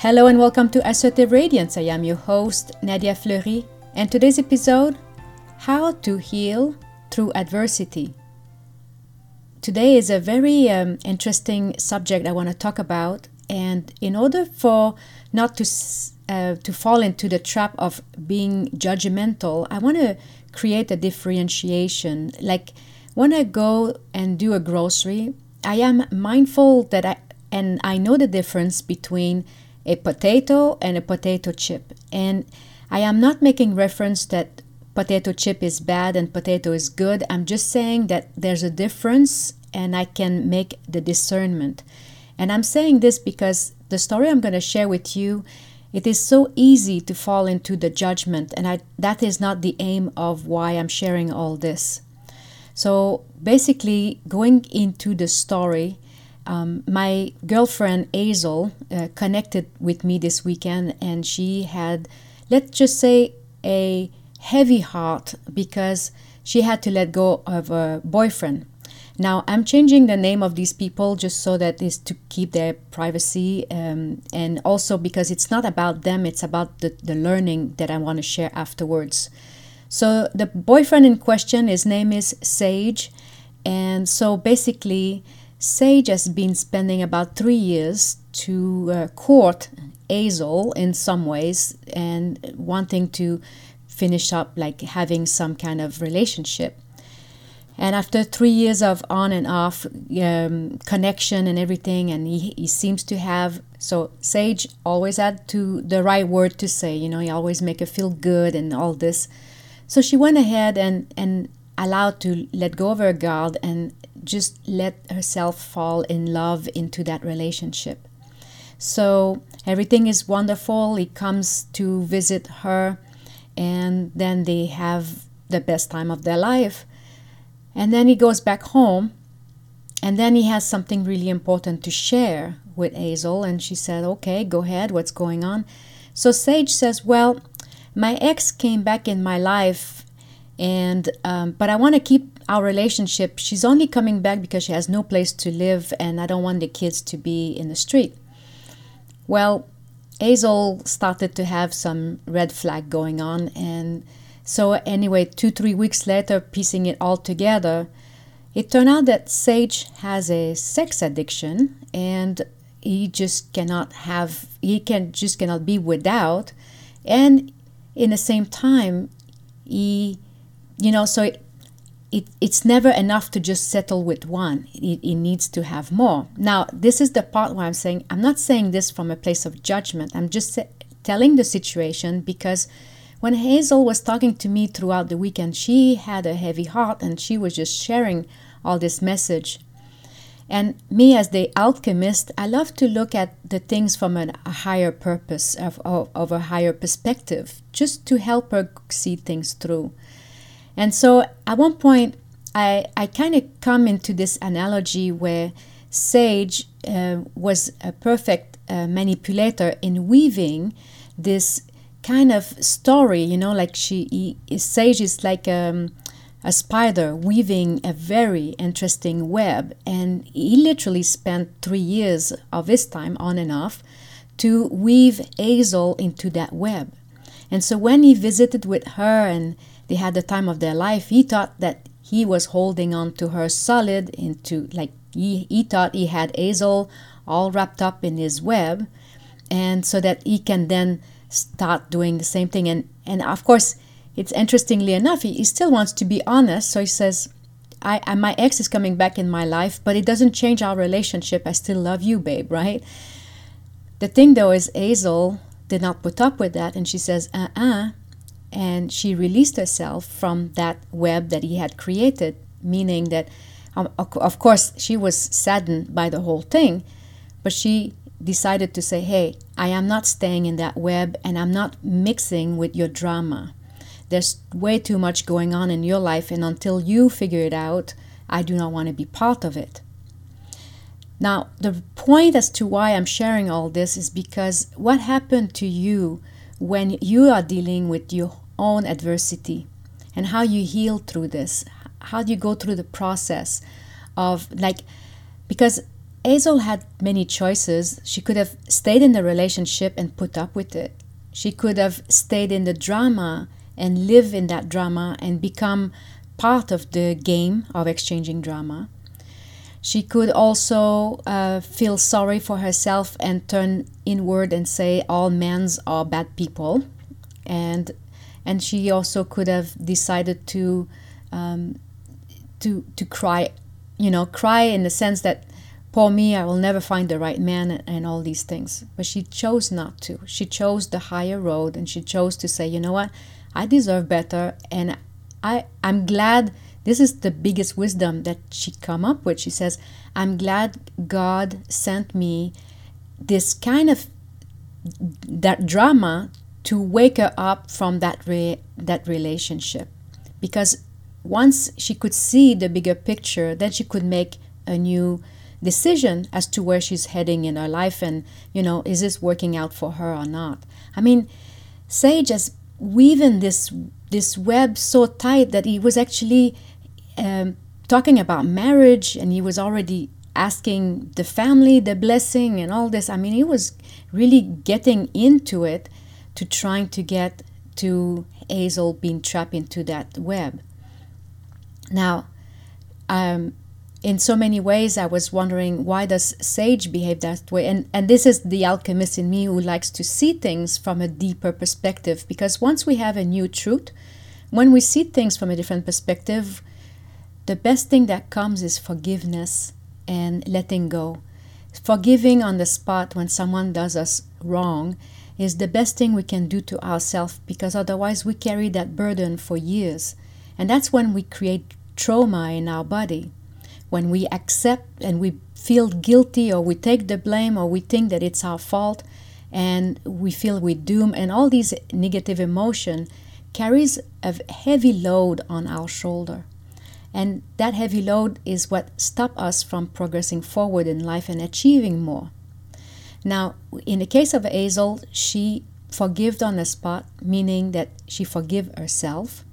Hello and welcome to Assertive Radiance. I am your host, Nadia Fleury, and today's episode How to Heal Through Adversity. Today is a very um, interesting subject I want to talk about, and in order for not to uh, to fall into the trap of being judgmental, I want to create a differentiation. Like when I go and do a grocery, I am mindful that I and I know the difference between a potato and a potato chip. And I am not making reference that potato chip is bad and potato is good. I'm just saying that there's a difference and I can make the discernment. And I'm saying this because the story I'm going to share with you it is so easy to fall into the judgment and I, that is not the aim of why I'm sharing all this. So basically going into the story um, my girlfriend Hazel uh, connected with me this weekend, and she had, let's just say, a heavy heart because she had to let go of a boyfriend. Now, I'm changing the name of these people just so that is to keep their privacy um, and also because it's not about them, it's about the, the learning that I want to share afterwards. So, the boyfriend in question, his name is Sage. And so basically, Sage has been spending about three years to uh, court Hazel in some ways and wanting to finish up like having some kind of relationship. And after three years of on and off um, connection and everything, and he, he seems to have so Sage always had to the right word to say, you know, he always make her feel good and all this. So she went ahead and and allowed to let go of her guard and just let herself fall in love into that relationship. So everything is wonderful. He comes to visit her, and then they have the best time of their life. And then he goes back home, and then he has something really important to share with Hazel. And she said, Okay, go ahead, what's going on? So Sage says, Well, my ex came back in my life and um, but i want to keep our relationship. She's only coming back because she has no place to live and i don't want the kids to be in the street. Well Hazel started to have some red flag going on and so anyway two three weeks later piecing it all together it turned out that sage has a sex addiction and he just cannot have he can just cannot be without. And in the same time he you know, so it, it, it's never enough to just settle with one. It, it needs to have more. Now, this is the part where I'm saying, I'm not saying this from a place of judgment. I'm just telling the situation because when Hazel was talking to me throughout the weekend, she had a heavy heart and she was just sharing all this message. And me, as the alchemist, I love to look at the things from an, a higher purpose, of, of, of a higher perspective, just to help her see things through. And so at one point, I, I kind of come into this analogy where Sage uh, was a perfect uh, manipulator in weaving this kind of story, you know, like she, he, Sage is like um, a spider weaving a very interesting web. And he literally spent three years of his time on and off to weave Hazel into that web. And so when he visited with her and they had the time of their life, he thought that he was holding on to her solid into like he, he thought he had Hazel all wrapped up in his web and so that he can then start doing the same thing. And and of course it's interestingly enough he, he still wants to be honest. So he says I, I my ex is coming back in my life but it doesn't change our relationship. I still love you babe right? The thing though is hazel did not put up with that and she says uh-uh and she released herself from that web that he had created, meaning that, um, of course, she was saddened by the whole thing, but she decided to say, Hey, I am not staying in that web and I'm not mixing with your drama. There's way too much going on in your life, and until you figure it out, I do not want to be part of it. Now, the point as to why I'm sharing all this is because what happened to you when you are dealing with your own adversity and how you heal through this. How do you go through the process of like, because Hazel had many choices. She could have stayed in the relationship and put up with it. She could have stayed in the drama and live in that drama and become part of the game of exchanging drama. She could also uh, feel sorry for herself and turn inward and say all men are bad people, and and she also could have decided to um, to to cry, you know, cry in the sense that poor me, I will never find the right man and, and all these things. But she chose not to. She chose the higher road and she chose to say, you know what, I deserve better, and I I'm glad this is the biggest wisdom that she come up with. She says, I'm glad God sent me this kind of that drama to wake her up from that re- that relationship because once she could see the bigger picture then she could make a new decision as to where she's heading in her life and you know is this working out for her or not i mean sage has weaving this this web so tight that he was actually um, talking about marriage and he was already asking the family the blessing and all this. I mean, he was really getting into it to trying to get to Hazel being trapped into that web. Now, um, in so many ways, I was wondering why does Sage behave that way? And and this is the alchemist in me who likes to see things from a deeper perspective. Because once we have a new truth, when we see things from a different perspective, the best thing that comes is forgiveness and letting go. Forgiving on the spot when someone does us wrong is the best thing we can do to ourselves because otherwise we carry that burden for years. And that's when we create trauma in our body. When we accept and we feel guilty or we take the blame or we think that it's our fault and we feel we doom and all these negative emotion carries a heavy load on our shoulder. And that heavy load is what stops us from progressing forward in life and achieving more. Now, in the case of Hazel, she forgived on the spot, meaning that she forgive herself.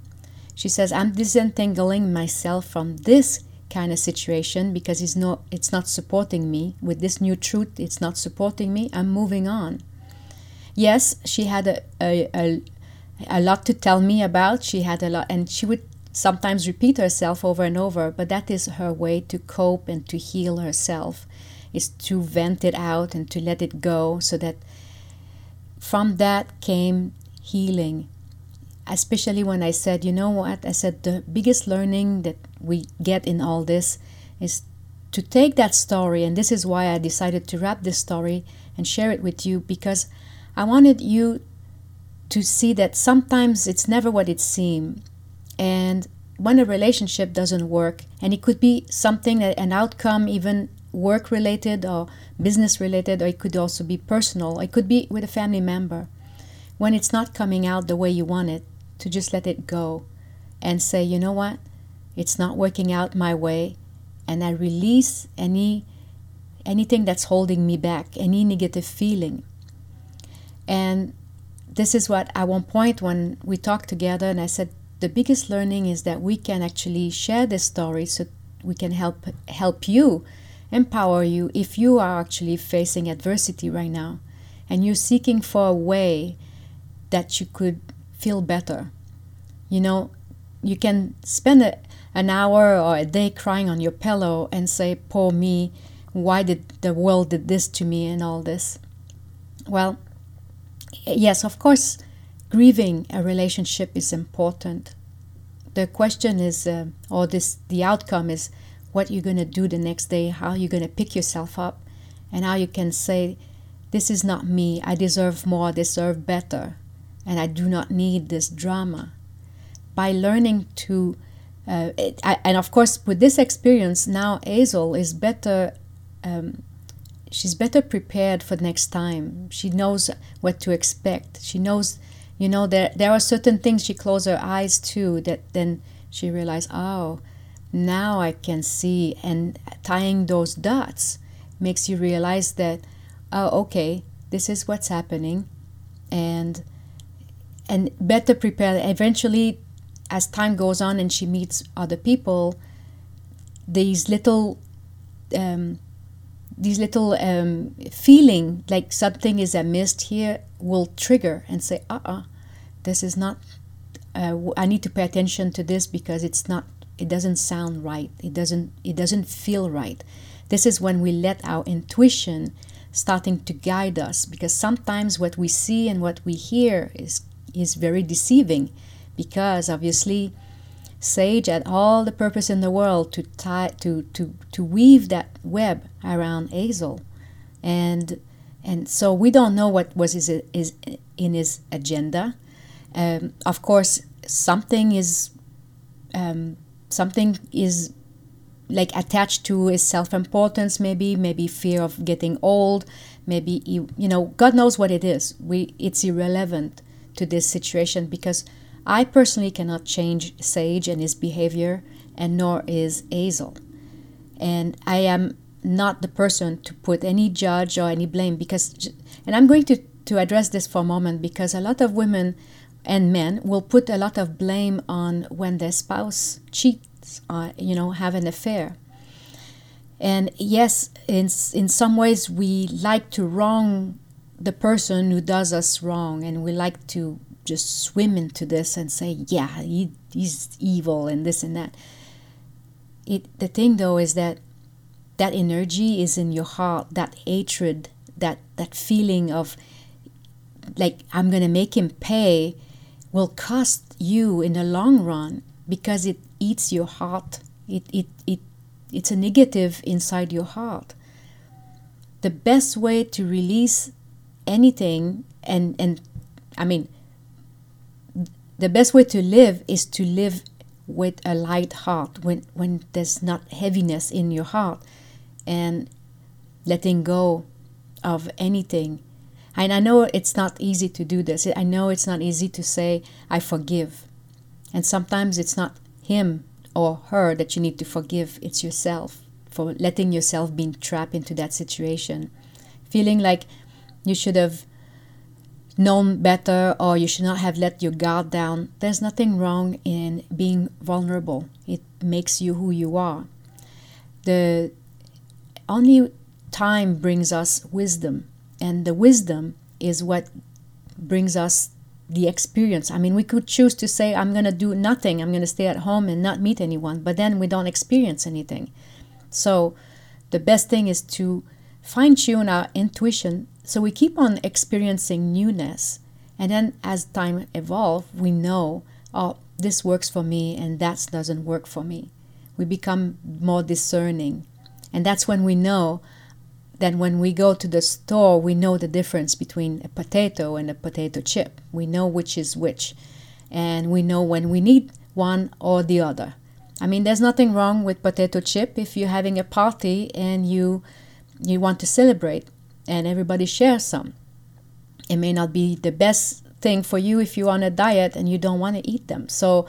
She says, I'm disentangling myself from this kind of situation because it's not, it's not supporting me. With this new truth, it's not supporting me. I'm moving on. Yes, she had a, a, a, a lot to tell me about. She had a lot, and she would sometimes repeat herself over and over, but that is her way to cope and to heal herself, is to vent it out and to let it go so that from that came healing. Especially when I said, you know what? I said the biggest learning that we get in all this is to take that story, and this is why I decided to wrap this story and share it with you because I wanted you to see that sometimes it's never what it seems and when a relationship doesn't work, and it could be something, that an outcome, even work related or business related, or it could also be personal, it could be with a family member. When it's not coming out the way you want it, to just let it go and say, you know what, it's not working out my way, and I release any anything that's holding me back, any negative feeling. And this is what at one point when we talked together, and I said, the biggest learning is that we can actually share this story so we can help help you empower you if you are actually facing adversity right now and you're seeking for a way that you could feel better. You know you can spend a, an hour or a day crying on your pillow and say poor me why did the world did this to me and all this? Well yes of course grieving a relationship is important. The question is, uh, or this, the outcome is, what you're going to do the next day, how you're going to pick yourself up, and how you can say, "This is not me. I deserve more. I deserve better, and I do not need this drama." By learning to, uh, it, I, and of course, with this experience now, Hazel is better. Um, she's better prepared for next time. She knows what to expect. She knows you know there there are certain things she closed her eyes to that then she realized oh now i can see and tying those dots makes you realize that oh okay this is what's happening and and better prepare. Eventually as time goes on and she meets other people these little um, these little um, feeling like something is amiss here will trigger and say, uh-uh, this is not. Uh, I need to pay attention to this because it's not. It doesn't sound right. It doesn't. It doesn't feel right. This is when we let our intuition starting to guide us because sometimes what we see and what we hear is is very deceiving because obviously Sage had all the purpose in the world to tie to to to weave that web around Hazel, and and so we don't know what was his, is in his agenda. Um, of course, something is um, something is like attached to his self-importance maybe maybe fear of getting old maybe you, you know god knows what it is we it's irrelevant to this situation because I personally cannot change Sage and his behavior, and nor is Hazel. And I am not the person to put any judge or any blame because, and I'm going to, to address this for a moment because a lot of women and men will put a lot of blame on when their spouse cheats, or, you know, have an affair. And yes, in, in some ways, we like to wrong the person who does us wrong, and we like to just swim into this and say, yeah, he, he's evil and this and that. It, the thing though is that that energy is in your heart, that hatred, that, that feeling of like, I'm going to make him pay will cost you in the long run because it eats your heart. It, it, it, it's a negative inside your heart. The best way to release anything and, and I mean, the best way to live is to live with a light heart when when there's not heaviness in your heart and letting go of anything and i know it's not easy to do this i know it's not easy to say i forgive and sometimes it's not him or her that you need to forgive it's yourself for letting yourself being trapped into that situation feeling like you should have known better or you should not have let your guard down. There's nothing wrong in being vulnerable. It makes you who you are. The only time brings us wisdom, and the wisdom is what brings us the experience. I mean, we could choose to say, I'm going to do nothing, I'm going to stay at home and not meet anyone, but then we don't experience anything. So, the best thing is to fine tune our intuition so we keep on experiencing newness. And then as time evolves, we know, oh, this works for me and that doesn't work for me. We become more discerning. And that's when we know that when we go to the store, we know the difference between a potato and a potato chip. We know which is which. And we know when we need one or the other. I mean, there's nothing wrong with potato chip if you're having a party and you you want to celebrate and everybody shares some. It may not be the best thing for you if you're on a diet and you don't want to eat them. So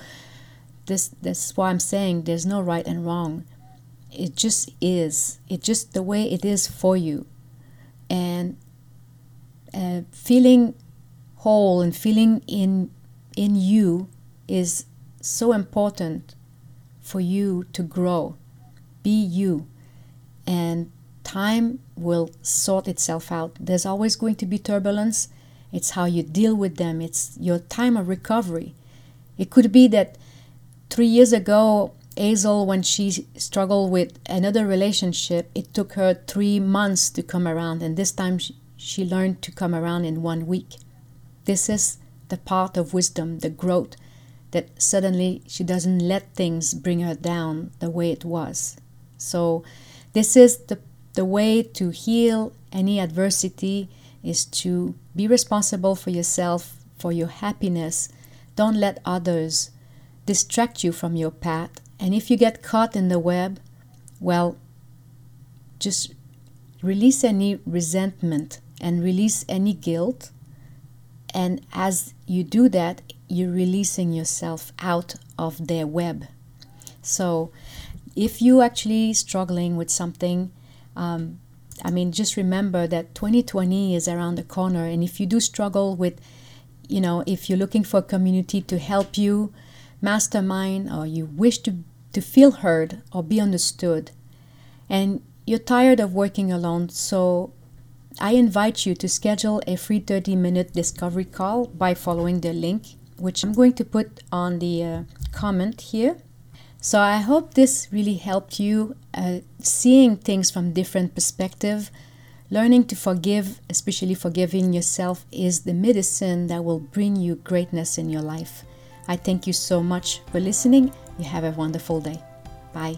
this this is why I'm saying there's no right and wrong. It just is. It's just the way it is for you. And uh, feeling whole and feeling in in you is so important for you to grow. Be you. And time will sort itself out. There's always going to be turbulence. It's how you deal with them, it's your time of recovery. It could be that three years ago, Hazel, when she struggled with another relationship, it took her three months to come around, and this time she, she learned to come around in one week. This is the part of wisdom, the growth, that suddenly she doesn't let things bring her down the way it was. So, this is the the way to heal any adversity is to be responsible for yourself, for your happiness. Don't let others distract you from your path. And if you get caught in the web, well, just release any resentment and release any guilt. And as you do that, you're releasing yourself out of their web. So, if you actually struggling with something, um, I mean, just remember that 2020 is around the corner, and if you do struggle with, you know, if you're looking for a community to help you mastermind, or you wish to to feel heard or be understood, and you're tired of working alone, so I invite you to schedule a free 30 minute discovery call by following the link, which I'm going to put on the uh, comment here. So I hope this really helped you uh, seeing things from different perspective. Learning to forgive, especially forgiving yourself, is the medicine that will bring you greatness in your life. I thank you so much for listening. You have a wonderful day. Bye.